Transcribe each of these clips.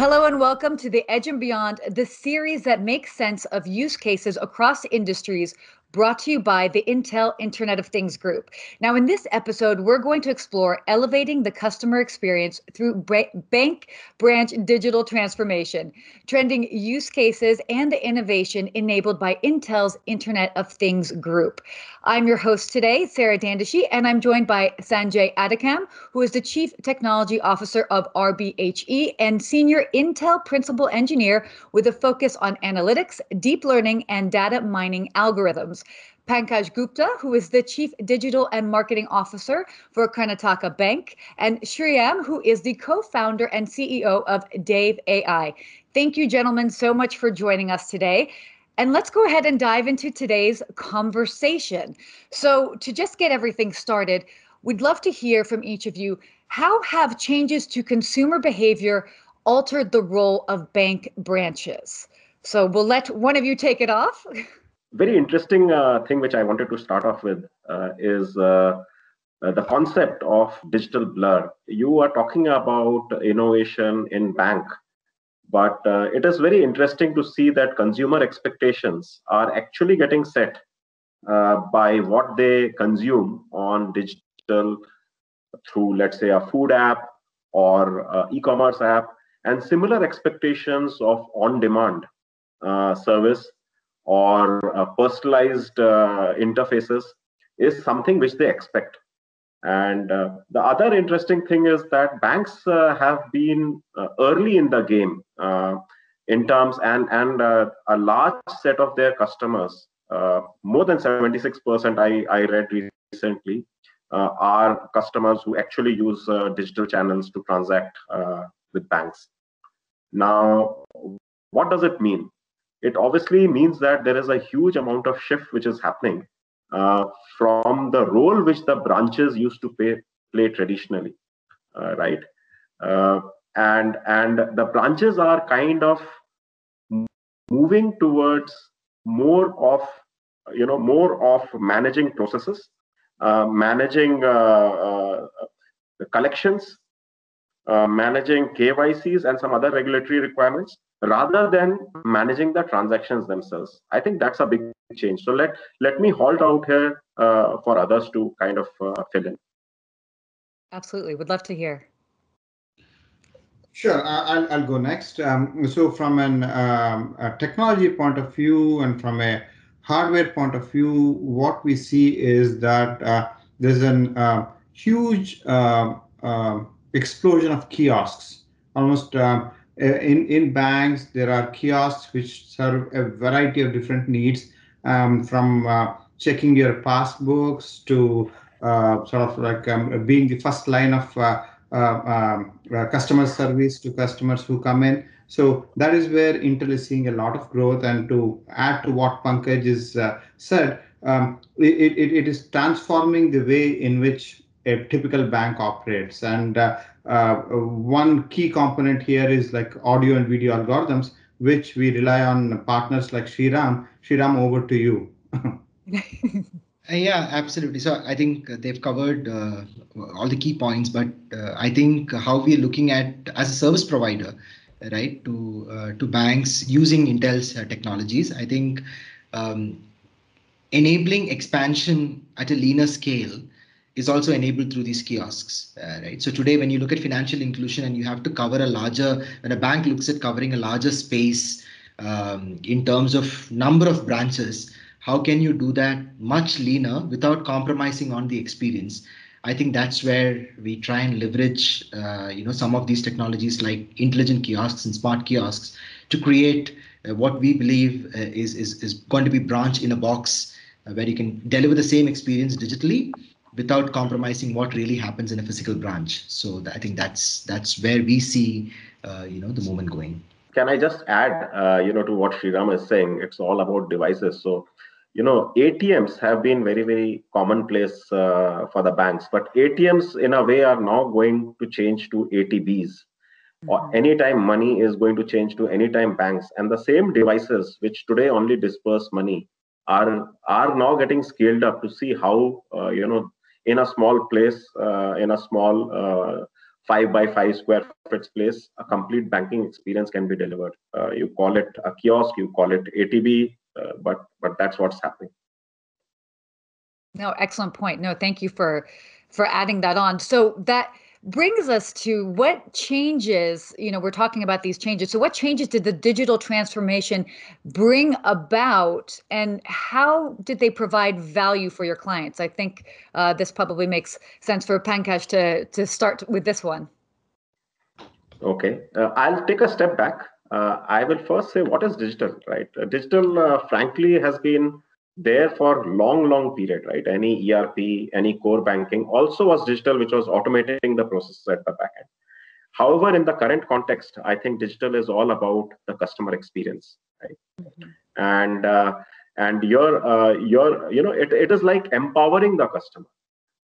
Hello and welcome to the Edge and Beyond, the series that makes sense of use cases across industries brought to you by the Intel Internet of Things Group. Now, in this episode, we're going to explore elevating the customer experience through bank branch digital transformation, trending use cases, and the innovation enabled by Intel's Internet of Things Group. I'm your host today, Sarah Dandashi, and I'm joined by Sanjay Addicam, who is the Chief Technology Officer of RBHE and Senior Intel Principal Engineer with a focus on analytics, deep learning, and data mining algorithms. Pankaj Gupta, who is the Chief Digital and Marketing Officer for Karnataka Bank, and Sriram, who is the co founder and CEO of Dave AI. Thank you, gentlemen, so much for joining us today. And let's go ahead and dive into today's conversation. So, to just get everything started, we'd love to hear from each of you how have changes to consumer behavior altered the role of bank branches? So, we'll let one of you take it off. very interesting uh, thing which I wanted to start off with uh, is uh, uh, the concept of digital blur. You are talking about innovation in bank, but uh, it is very interesting to see that consumer expectations are actually getting set uh, by what they consume on digital through, let's say, a food app or e-commerce app, and similar expectations of on-demand service or uh, personalized uh, interfaces is something which they expect. And uh, the other interesting thing is that banks uh, have been uh, early in the game uh, in terms and and a large set of their customers, more than 76% I, I read recently, are customers who actually use digital channels to transact with banks. Now, what does it mean? It obviously means that there is a huge amount of shift which is happening uh, from the role which the branches used to pay, play traditionally, uh, right? Uh, and and the branches are kind of moving towards more of you know more of managing processes, uh, managing uh, uh, managing KYCs and some other regulatory requirements rather than managing the transactions themselves. I think that's a big change. So let let me halt out here uh, for others to kind of uh, fill in. Absolutely, would love to hear. Sure, I'll, I'll go next. Um, so from an, um, a technology point of view and from a hardware point of view, what we see is that uh, there's a uh, huge uh, um, explosion of kiosks. Almost uh, in, in banks, there are kiosks which serve a variety of different needs um, from uh, checking your passbooks to uh, sort of like um, being the first line of uh, uh, um, uh, customer service to customers who come in. So that is where Intel is seeing a lot of growth. And to add to what Pankaj is said, um, it, it, it is transforming the way in which a typical bank operates. And uh, one key component here is like audio and video algorithms, which we rely on partners like Sriram. Sriram, over to you. Uh, yeah, absolutely. So I think they've covered uh, all the key points, but uh, I think how we are looking at as a service provider, right, to uh, to banks using Intel's uh, technologies. I think um, enabling expansion at a leaner scale is also enabled through these kiosks, uh, right? So today, when you look at financial inclusion and you have to cover a larger, when a bank looks at covering a larger space um, in terms of number of branches, how can you do that much leaner without compromising on the experience? I think that's where we try and leverage, uh, you know, some of these technologies like intelligent kiosks and smart kiosks to create uh, what we believe uh, is, is is going to be branch in a box, uh, where you can deliver the same experience digitally without compromising what really happens in a physical branch. So I think that's that's where we see uh, you know the movement going. Can I just add, uh, you know, to what Sriram is saying? It's all about devices. So, you know, ATMs have been very, very commonplace uh, for the banks, but ATMs in a way are now going to change to ATBs. Mm-hmm. Or anytime money is going to change to anytime banks, and the same devices which today only disperse money are are now getting scaled up to see how uh, you know in a small place, uh, in a small uh, five by five square foot place, a complete banking experience can be delivered. Uh, you call it a kiosk, you call it ATB, uh, but but that's what's happening. No, excellent point. No, thank you for for adding that on. So that brings us to what changes, you know, we're talking about these changes. So what changes did the digital transformation bring about and how did they provide value for your clients? I think uh, this probably makes sense for Pankaj to, to start with this one. Okay, uh, I'll take a step back. Uh, I will first say what is digital, right? Uh, digital, uh, frankly, has been there for long long period right? Any erp any core banking also was digital which was automating the processes at the back end. However in the current context i think digital is all about the customer experience right? Mm-hmm. and uh, and your uh, your you know it, it is like empowering the customer.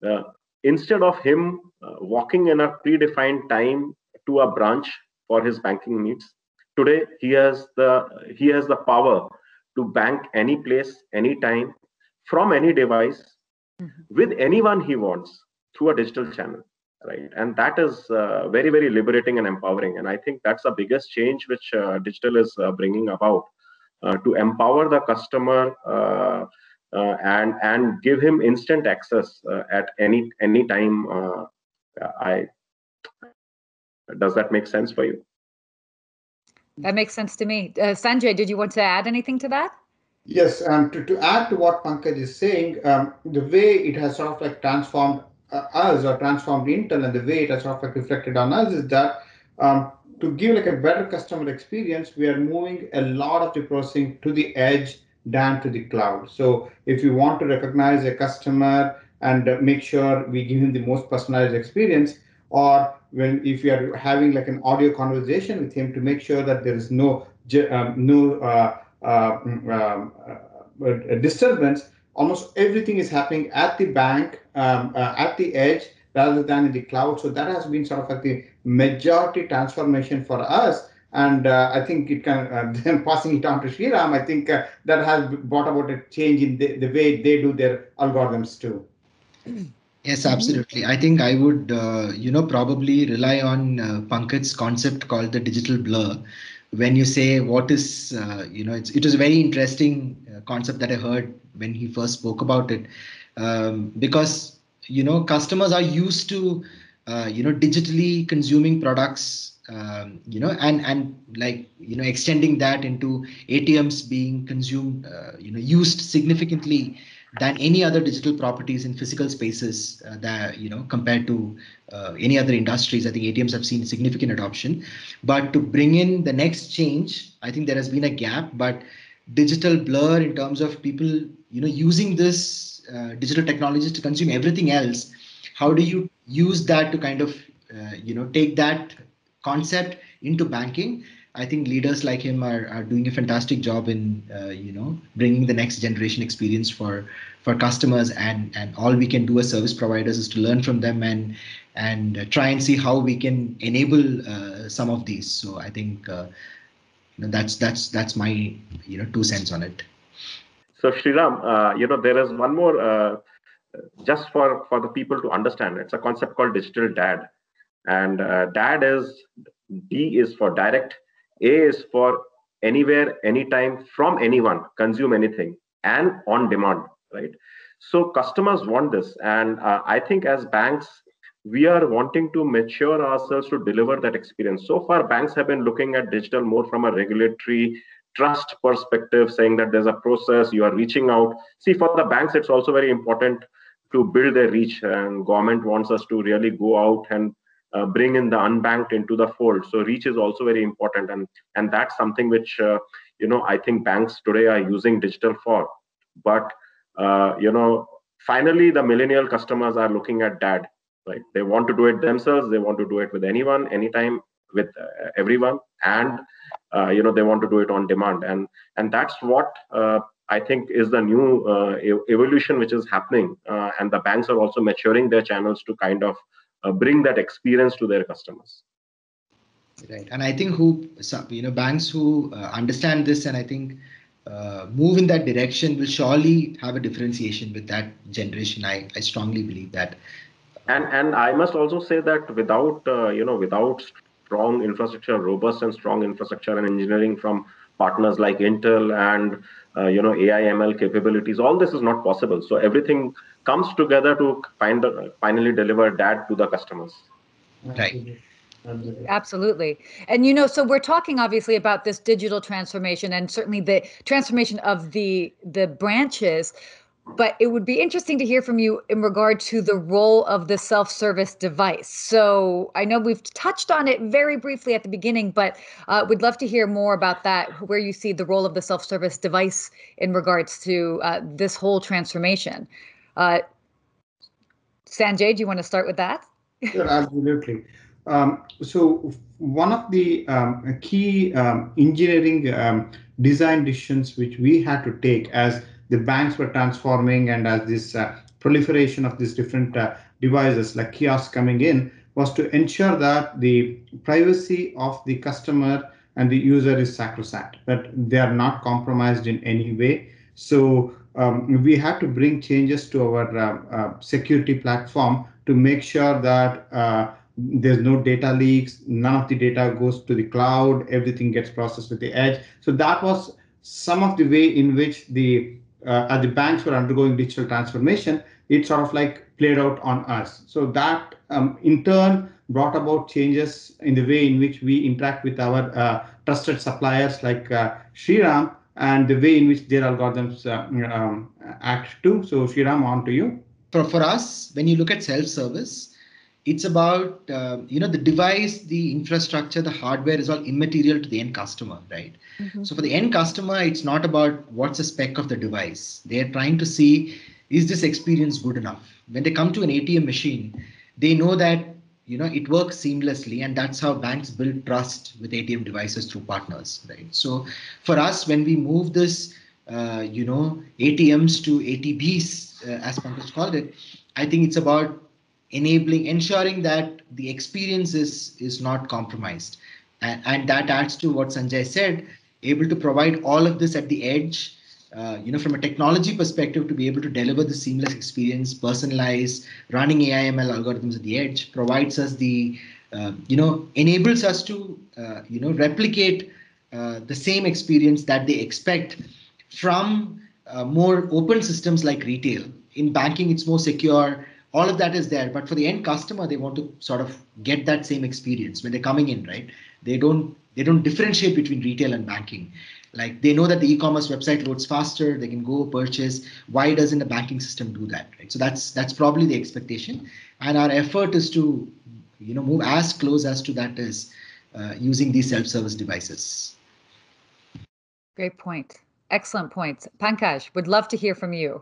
Uh, instead of him uh, walking in a predefined time to a branch for his banking needs today he has the he has the power to bank any place, anytime, from any device, mm-hmm. with anyone he wants through a digital channel. Right, and that is uh, very, very liberating and empowering. And I think that's the biggest change which uh, digital is uh, bringing about uh, to empower the customer uh, uh, and and give him instant access at any any time. I does that make sense for you? That makes sense to me. Uh, Sanjay, did you want to add anything to that? Yes, um, to, to add to what Pankaj is saying, um, the way it has sort of like transformed uh, us or transformed Intel and the way it has sort of like reflected on us is that um, to give like a better customer experience, we are moving a lot of the processing to the edge down to the cloud. So if you want to recognize a customer and make sure we give him the most personalized experience, or when if you are having like an audio conversation with him to make sure that there is no um, no uh, uh, mm, um, uh, disturbance almost everything is happening at the bank um, uh, at the edge rather than in the cloud so that has been sort of like the majority transformation for us and uh, I think it can uh, then passing it on to Sriram. I think that has brought about a change in the, the way they do their algorithms too. Yes, absolutely. I think I would, uh, you know, probably rely on uh, Pankaj's concept called the digital blur. When you say what is, uh, you know, it's, it was a very interesting uh, concept that I heard when he first spoke about it, um, because you know customers are used to, uh, you know, digitally consuming products, um, you know, and and like you know extending that into ATMs being consumed, uh, you know, used significantly than any other digital properties in physical spaces uh, that you know compared to uh, any other industries. I think atms have seen significant adoption. But to bring in the next change i think there has been a gap. But digital blur in terms of people you know using this uh, digital technologies to consume everything else how do you use that to kind of uh, you know take that concept into banking I think leaders like him are, are doing a fantastic job in uh, you know bringing the next generation experience for for customers and and all we can do as service providers is to learn from them and and uh, try and see how we can enable uh, some of these. So I think uh, that's that's that's my you know two cents on it. So Sriram, uh, you know there is one more uh, just for for the people to understand. It's a concept called digital DAD, and DAD is D is for direct a is for anywhere, anytime, from anyone, consume anything, and on demand, right? So customers want this, and uh, I think as banks, we are wanting to mature ourselves to deliver that experience. So far, banks have been looking at digital more from a regulatory trust perspective, saying that there's a process, you are reaching out. See, for the banks, it's also very important to build their reach, and government wants us to really go out and uh, bring in the unbanked into the fold. So reach is also very important and and that's something which uh, you know i think banks today are using digital for. But uh, you know finally the millennial customers are looking at dad right? They want to do it themselves they want to do it with anyone anytime with uh, everyone and uh, you know they want to do it on demand. And and that's what uh, I think is the new evolution which is happening, and the banks are also maturing their channels to kind of uh, bring that experience to their customers. Right. And i think who some you know banks who uh, understand this and i think uh, move in that direction will surely have a differentiation with that generation. I i strongly believe that. And and i must also say that without uh, you know without strong infrastructure robust and strong infrastructure and engineering from partners like intel and uh, you know ai ml capabilities all this is not possible. So everything comes together to find the, finally deliver that to the customers. Right. Absolutely. And you know, so we're talking obviously about this digital transformation and certainly the transformation of the the branches, but it would be interesting to hear from you in regard to the role of the self-service device. So I know we've touched on it very briefly at the beginning, but uh, we'd love to hear more about that, where you see the role of the self-service device in regards to uh, this whole transformation. Uh, Sanjay, do you want to start with that? Sure, absolutely. Um, so one of the um, key um, engineering um, design decisions which we had to take as the banks were transforming and as this uh, proliferation of these different uh, devices like kiosks coming in was to ensure that the privacy of the customer and the user is sacrosanct, that they are not compromised in any way. So um, we had to bring changes to our uh, uh security platform to make sure that uh, there's no data leaks none of the data goes to the cloud everything gets processed at the edge so that was some of the way in which the uh, as the banks were undergoing digital transformation it sort of like played out on us so that um, in turn brought about changes in the way in which we interact with our uh, trusted suppliers like uh, Sriram and the way in which their algorithms uh, um, act too. So Sriram, on to you. For, for us, when you look at self-service, it's about uh, you know the device the infrastructure the hardware is all immaterial to the end customer right? Mm-hmm. so for the end customer it's not about what's the spec of the device. They're trying to see is this experience good enough? When they come to an atm machine they know that you know it works seamlessly and that's how banks build trust with atm devices through partners right? So for us when we move this uh, you know atms to atbs uh, as Pankaj called it i think it's about enabling ensuring that the experience is is not compromised. And, and that adds to what sanjay said able to provide all of this at the edge uh, you know from a technology perspective to be able to deliver the seamless experience personalized running aiml algorithms at the edge provides us the uh, you know enables us to uh, you know replicate uh, the same experience that they expect from uh, more open systems like retail. In banking it's more secure all of that is there but for the end customer they want to sort of get that same experience when they're coming in right? They don't they don't differentiate between retail and banking. Like they know that the e-commerce website loads faster they can go purchase. Why doesn't the banking system do that right? So that's that's probably the expectation. And our effort is to you know move as close as to that is uh, using these self-service devices. Great point. Excellent points. Pankaj would love to hear from you.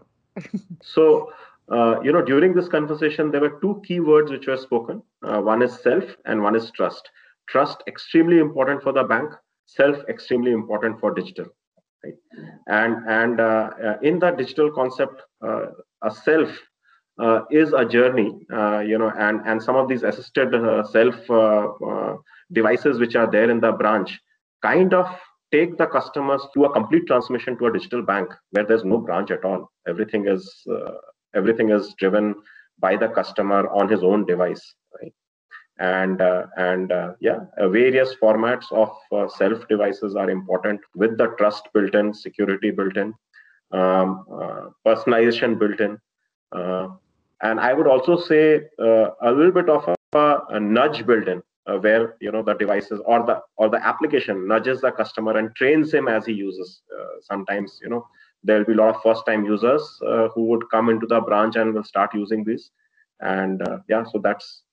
So uh, you know, during this conversation, there were two key words which were spoken. Uh, one is self and one is trust. Trust extremely important for the bank. Self extremely important for digital. Right? And and uh, uh in the digital concept, uh, a self is a journey. you know, and and some of these assisted self devices which are there in the branch kind of take the customers to a complete transmission to a digital bank where there's no branch at all. Everything is everything is driven by the customer on his own device right? And uh, and uh, yeah uh, various formats of uh, self devices are important with the trust built in security built in um, uh, personalization built in uh, and i would also say a little bit of a, a nudge built in where you know the devices or the or the application nudges the customer and trains him as he uses sometimes you know there will be a lot of first time users uh, who would come into the branch and will start using this. And uh, yeah so that's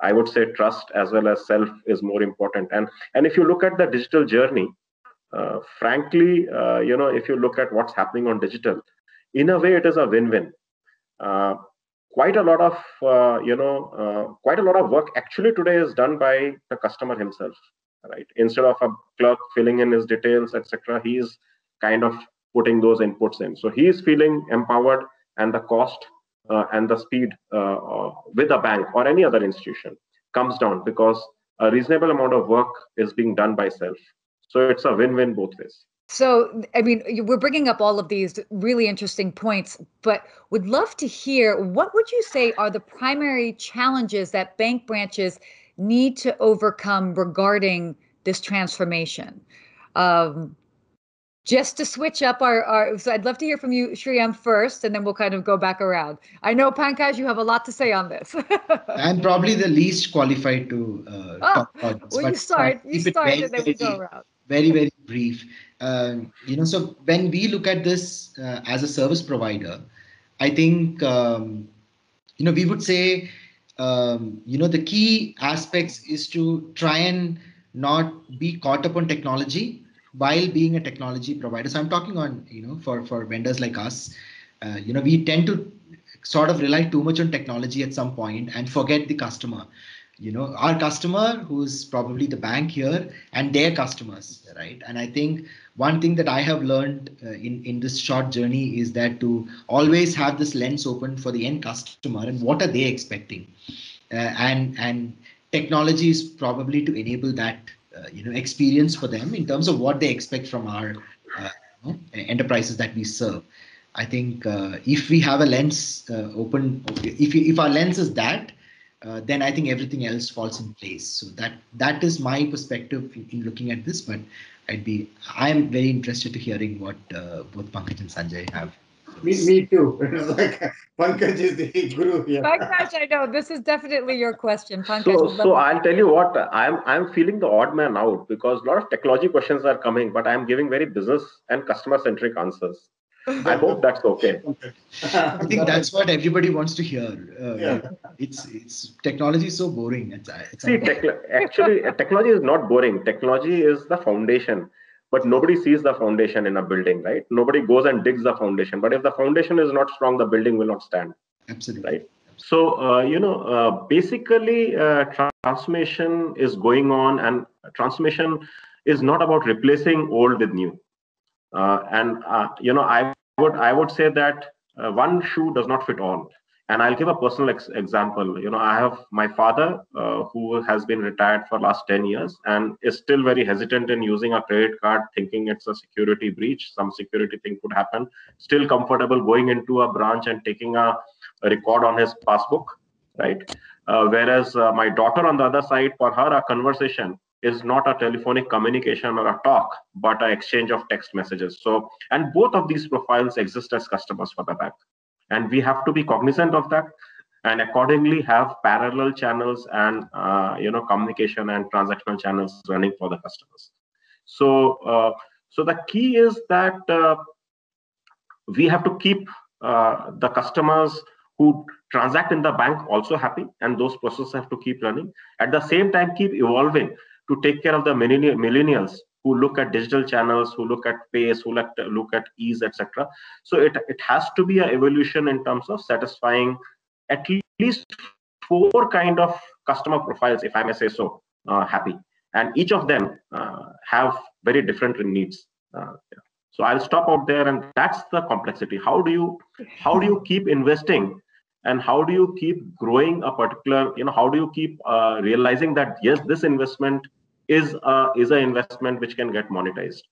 i would say trust as well as self is more important. And and if you look at the digital journey uh, frankly uh, you know if you look at what's happening on digital in a way it is a win-win. Uh, quite a lot of uh, you know quite a lot of work actually today is done by the customer himself right? Instead of a clerk filling in his details etc he's kind of putting those inputs in. So he is feeling empowered, and the cost uh, and the speed uh, uh, with a bank or any other institution comes down because a reasonable amount of work is being done by self. So it's a win-win both ways. So, I mean, we're bringing up all of these really interesting points, but would love to hear what would you say are the primary challenges that bank branches need to overcome regarding this transformation? Um, just to switch up our, our so I'd love to hear from you, Sriram, first, and then we'll kind of go back around. I know, Pankaj, you have a lot to say on this. I'm probably the least qualified to uh, oh, talk about this. Well, you start, you start, very, and then we go around. Very, very brief. Um, you know, so when we look at this uh, as a service provider, I think, um, you know, we would say, um, you know, the key aspects is to try and not be caught up on technology while being a technology provider. So I'm talking on, you know, for, for vendors like us, uh, you know, we tend to sort of rely too much on technology at some point and forget the customer. You know, our customer, who's probably the bank here, and their customers, right? And I think one thing that I have learned uh, in in this short journey is that to always have this lens open for the end customer and what are they expecting, uh, and and technology is probably to enable that you know experience for them in terms of what they expect from our uh, enterprises that we serve. I think uh, if we have a lens open, if if our lens is that, uh, then I think everything else falls in place. So that that is my perspective in, in looking at this. But I'd be I'm very interested to hearing what uh, both Pankaj and Sanjay have me, me too. It's like Pankaj is the guru here. Pankaj, I know this is definitely your question. Pankaj, so, so I'll tell you what I'm. I'm feeling the odd man out because a lot of technology questions are coming, but I'm giving very business and customer centric answers. I hope that's okay. I think that's what everybody wants to hear. Uh, yeah. It's it's technology is so boring. It's, it's See, actually, technology is not boring. Technology is the foundation but nobody sees the foundation in a building right? Nobody goes and digs the foundation. But if the foundation is not strong the building will not stand absolutely. right? So uh, you know uh, basically uh, transformation is going on and transformation is not about replacing old with new. Uh, and uh, you know i would i would say that uh, one shoe does not fit all and i'll give a personal ex- example. You know i have my father uh, who has been retired for last 10 years and is still very hesitant in using a credit card thinking it's a security breach some security thing could happen. Still comfortable going into a branch and taking a, a record on his passbook right? Uh, whereas uh, my daughter on the other side for her a conversation is not a telephonic communication or a talk but an exchange of text messages. So and both of these profiles exist as customers for the bank and we have to be cognizant of that and accordingly have parallel channels and uh, you know communication and transactional channels running for the customers. So uh, so the key is that uh, we have to keep uh, the customers who transact in the bank also happy and those processes have to keep running. At the same time keep evolving to take care of the millennials who look at digital channels, who look at pace, who look at, look at ease, etc. So it, it has to be an evolution in terms of satisfying at least four kind of customer profiles, if I may say so, uh, happy. And each of them uh, have very different needs. Uh, yeah. So I'll stop out there, and that's the complexity. How do you how do you keep investing and how do you keep growing a particular you know how do you keep uh, realizing that yes this investment is a, is an investment which can get monetized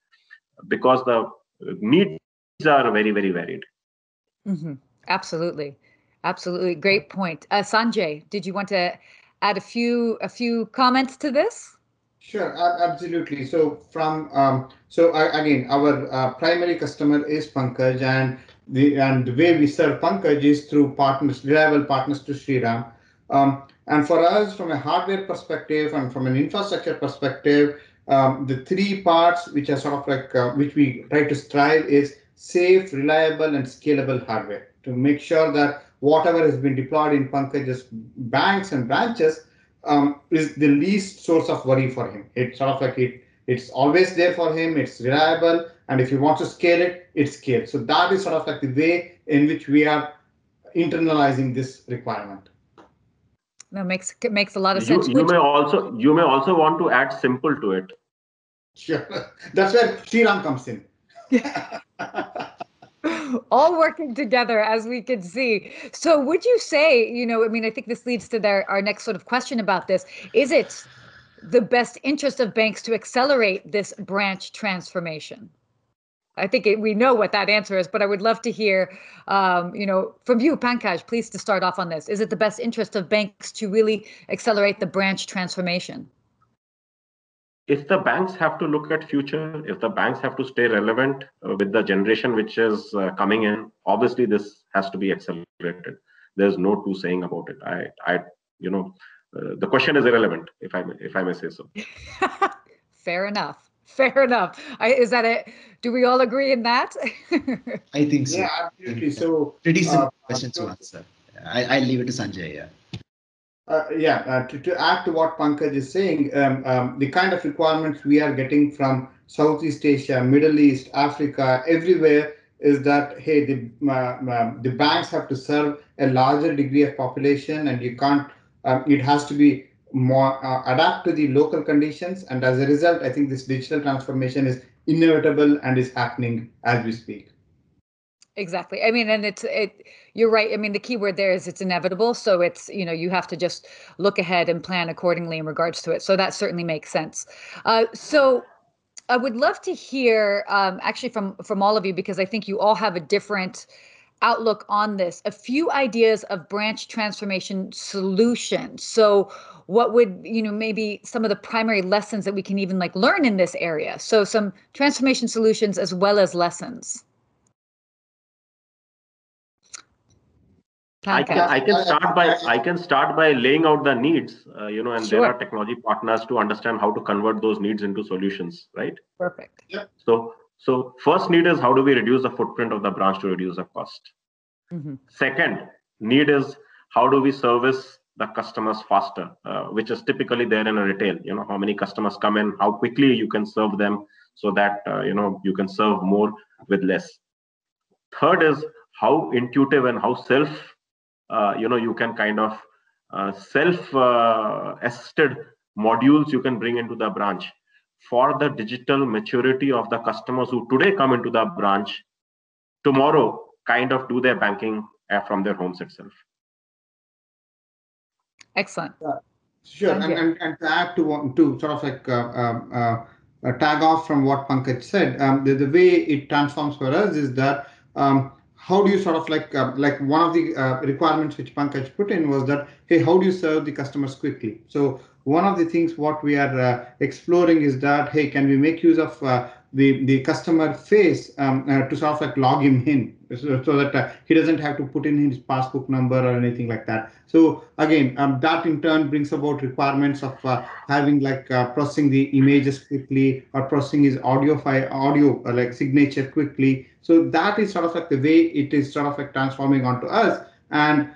because the needs are very very varied mm-hmm. absolutely absolutely great point uh, sanjay did you want to add a few a few comments to this Sure, absolutely. So from um, so uh, again, our uh, primary customer is Pankaj, and the and the way we serve Pankaj is through partners, reliable partners to Sriram. Um, and for us, from a hardware perspective and from an infrastructure perspective, um, the three parts which are sort of like uh, which we try to strive is safe, reliable, and scalable hardware to make sure that whatever has been deployed in Pankaj's banks and branches um, is the least source of worry for him. It's sort of like it, it's always there for him. It's reliable, and if he wants to scale it, it scales. So that is sort of like the way in which we are internalizing this requirement. No, makes makes a lot of sense. You, you may also you may also want to add simple to it. Sure, that's where Sriram comes in. all working together as we can see. So would you say, you know, I mean, I think this leads to their our next sort of question about this. Is it the best interest of banks to accelerate this branch transformation? I think it, we know what that answer is, but I would love to hear, um, you know, from you, Pankaj, please to start off on this. Is it the best interest of banks to really accelerate the branch transformation? If the banks have to look at future, if the banks have to stay relevant uh, with the generation which is uh, coming in, obviously this has to be accelerated. There's no two saying about it. I, I, you know, uh, the question is irrelevant, if I may, if I may say so. Fair enough. Fair enough. I, is that it? Do we all agree in that? I think so. Yeah, absolutely. So pretty simple uh, question to answer. I, I'll leave it to Sanjay. Yeah. Uh, yeah, uh, to, to add to what Pankaj is saying, um, um, the kind of requirements we are getting from Southeast Asia, Middle East, Africa, everywhere is that hey, the uh, the banks have to serve a larger degree of population, and you can't. Um, it has to be more uh, adapt to the local conditions and as a result i think this digital transformation is inevitable and is happening as we speak. Exactly. I mean and it's it you're right. I mean the key word there is it's inevitable. So it's you know you have to just look ahead and plan accordingly in regards to it. So that certainly makes sense. Uh, so i would love to hear um, actually from from all of you because i think you all have a different outlook on this a few ideas of branch transformation solutions. So what would you know maybe some of the primary lessons that we can even like learn in this area so some transformation solutions as well as lessons I can, I can start by I can start by laying out the needs, uh, you know, and sure. there are technology partners to understand how to convert those needs into solutions, right? Perfect. Yeah. So so first need is how do we reduce the footprint of the branch to reduce the cost. Mm-hmm. Second need is how do we service the customers faster, uh, which is typically there in a retail. You know, how many customers come in, how quickly you can serve them, so that uh, you know you can serve more with less. Third is how intuitive and how self, uh, you know, you can kind of uh, self-assisted uh, modules you can bring into the branch for the digital maturity of the customers who today come into the branch, tomorrow kind of do their banking uh, from their homes itself. Excellent. sure, and, and, and, to add to, to sort of like uh, um, uh, tag off from what Pankaj said, um, the, the way it transforms for us is that um, how do you sort of like uh, like one of the uh, requirements which Pankaj put in was that hey how do you serve the customers quickly so one of the things what we are uh, exploring is that hey can we make use of uh, the the customer face um, uh, to sort of like log him in so, so that uh, he doesn't have to put in his passbook number or anything like that. So again um, that in turn brings about requirements of uh, having like processing the images quickly or processing his audio file audio like signature quickly. So that is sort of like the way it is sort of like transforming onto us. And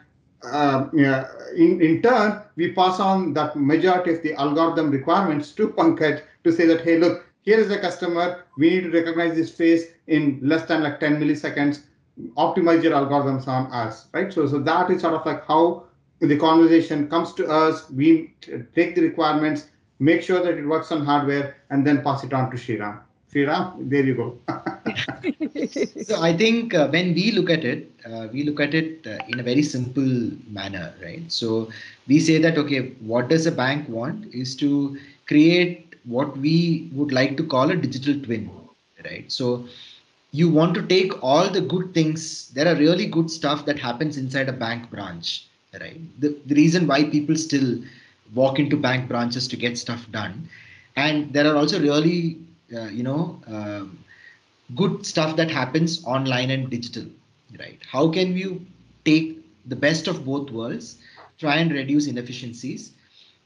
uh, yeah, in, in turn, we pass on that majority of the algorithm requirements to Pankaj to say that, hey, look, here is a customer. We need to recognize this face in less than like 10 milliseconds. Optimize your algorithms on us, right? So, so that is sort of like how the conversation comes to us. We take the requirements, make sure that it works on hardware, and then pass it on to Sriram. Sriram, there you go. so I think uh, when we look at it, uh, we look at it uh, in a very simple manner, right? So we say that okay, what does a bank want is to create what we would like to call a digital twin, right? So you want to take all the good things. There are really good stuff that happens inside a bank branch, right? The, the reason why people still walk into bank branches to get stuff done. And there are also really, uh, you know, um, good stuff that happens online and digital, right? How can you take the best of both worlds, try and reduce inefficiencies,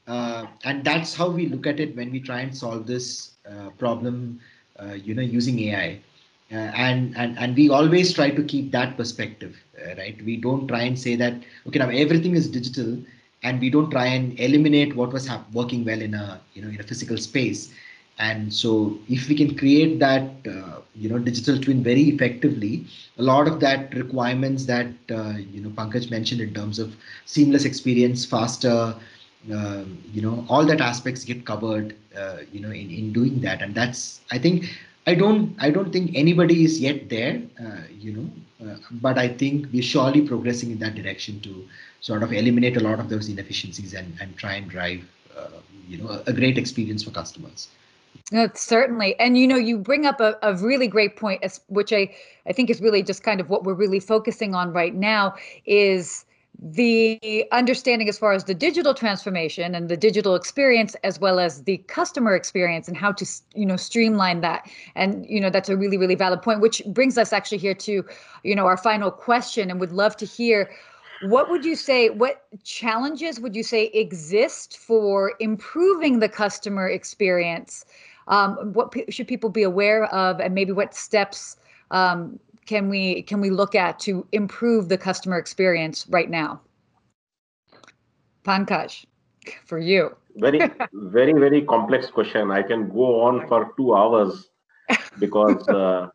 uh, and that's how we look at it when we try and solve this uh, problem uh, you know using ai uh, and and and we always try to keep that perspective uh, right? We don't try and say that okay now everything is digital and we don't try and eliminate what was working well in a you know in a physical space. And so if we can create that uh, you know digital twin very effectively a lot of that requirements that you know pankaj mentioned in terms of seamless experience faster um, you know all that aspects get covered uh, you know in, in doing that and that's i think i don't i don't think anybody is yet there uh, you know uh, but i think we're surely progressing in that direction to sort of eliminate a lot of those inefficiencies and and try and drive uh, you know a, a, great experience for customers No, certainly. And you know, you bring up a, a really great point, which I, I think is really just kind of what we're really focusing on right now is the understanding as far as the digital transformation and the digital experience as well as the customer experience and how to you know streamline that. And you know that's a really really valid point which brings us actually here to you know our final question and would love to hear what would you say what challenges would you say exist for improving the customer experience? Um, what p- should people be aware of and maybe what steps um, can we can we look at to improve the customer experience right now? Pankaj, for you. Very, very, very complex question. I can go on for two hours because uh,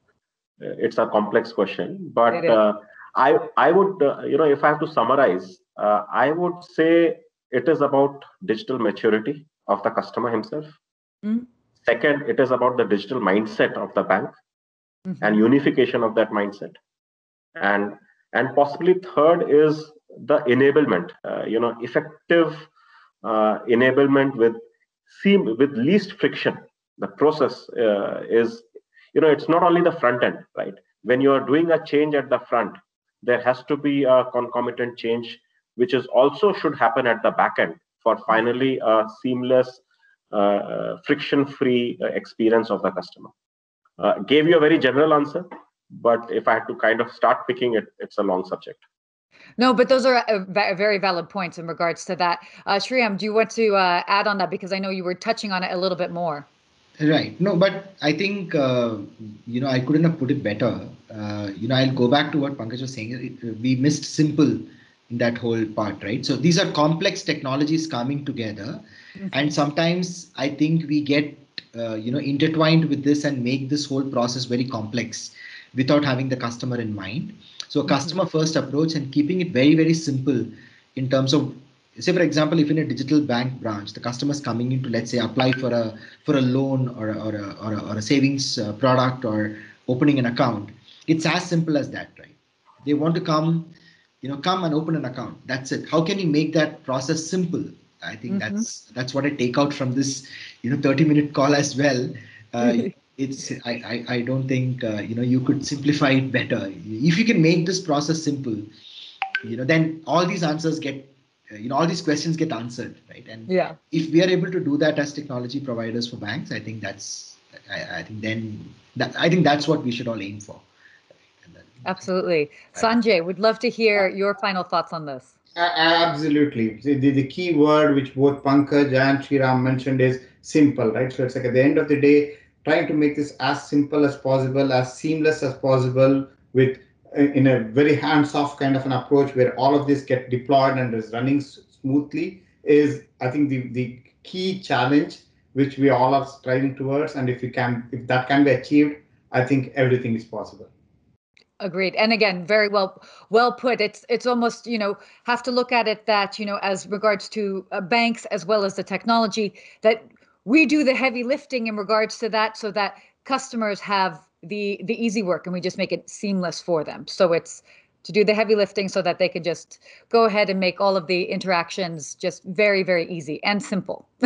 it's a complex question. But uh, I, I would, uh, you know, if I have to summarize, uh, I would say it is about digital maturity of the customer himself. Mm-hmm. Second, it is about the digital mindset of the bank mm-hmm. and unification of that mindset. And and possibly third is the enablement uh, you know effective uh, enablement with seam with least friction. The process uh, is you know it's not only the front end right? When you are doing a change at the front there has to be a concomitant change which is also should happen at the back end for finally a seamless uh, uh friction free uh, experience of the customer uh, gave you a very general answer, but if I had to kind of start picking it, it's a long subject. No, but those are uh, very valid points in regards to that. Uh, Sriram, do you want to uh, add on that? Because I know you were touching on it a little bit more. Right. No, but I think, uh, you know, I couldn't have put it better. Uh, you know, I'll go back to what Pankaj was saying. We missed simple in that whole part, right? So these are complex technologies coming together. Mm-hmm. And sometimes I think we get uh, you know intertwined with this and make this whole process very complex without having the customer in mind. So a mm-hmm. customer first approach and keeping it very very simple in terms of say for example if in a digital bank branch the customer is coming in to let's say apply for a for a loan or a, or a, or a, or a savings uh, product or opening an account it's as simple as that right? They want to come you know come and open an account. That's it. How can you make that process simple I think mm-hmm. that's that's what I take out from this, you know, 30 minute call as well. Uh, it's I, I, I don't think uh, you know you could simplify it better. If you can make this process simple, you know, then all these answers get uh, you know all these questions get answered, right? And yeah, if we are able to do that as technology providers for banks, I think that's I, I think then that I think that's what we should all aim for. Absolutely. Sanjay, would love to hear your final thoughts on this. Absolutely. The, the, the, key word which both Pankaj and Sriram mentioned is simple, right? So it's like at the end of the day, trying to make this as simple as possible, as seamless as possible, with uh, in a very hands-off kind of an approach where all of this get deployed and is running smoothly is, I think, the the key challenge which we all are striving towards. And if we can, if that can be achieved, I think everything is possible. Agreed. And again, very well well put. It's it's almost you know have to look at it that you know as regards to uh, banks as well as the technology that we do the heavy lifting in regards to that, so that customers have the the easy work and we just make it seamless for them. So it's to do the heavy lifting so that they can just go ahead and make all of the interactions just very very easy and simple.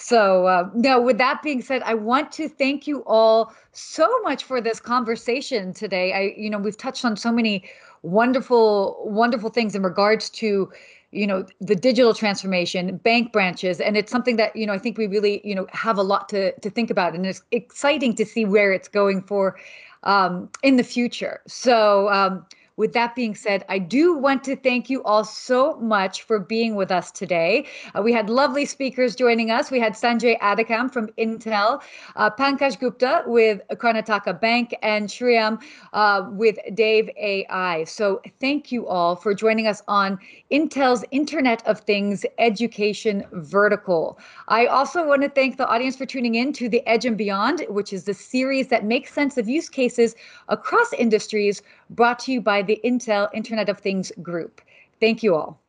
So, uh, now, with that being said, I want to thank you all so much for this conversation today. I, you know, we've touched on so many wonderful, wonderful things in regards to, you know, the digital transformation, bank branches, and it's something that you know I think we really, you know, have a lot to to think about, and it's exciting to see where it's going for um, in the future. So. Um, with that being said, I do want to thank you all so much for being with us today. Uh, we had lovely speakers joining us. We had Sanjay Addicam from Intel, uh, Pankaj Gupta with Karnataka Bank, and Sriram uh, with Dave AI. So thank you all for joining us on Intel's Internet of Things education vertical. I also want to thank the audience for tuning in to The Edge and Beyond, which is the series that makes sense of use cases across industries brought to you by the Intel Internet of Things group. Thank you all.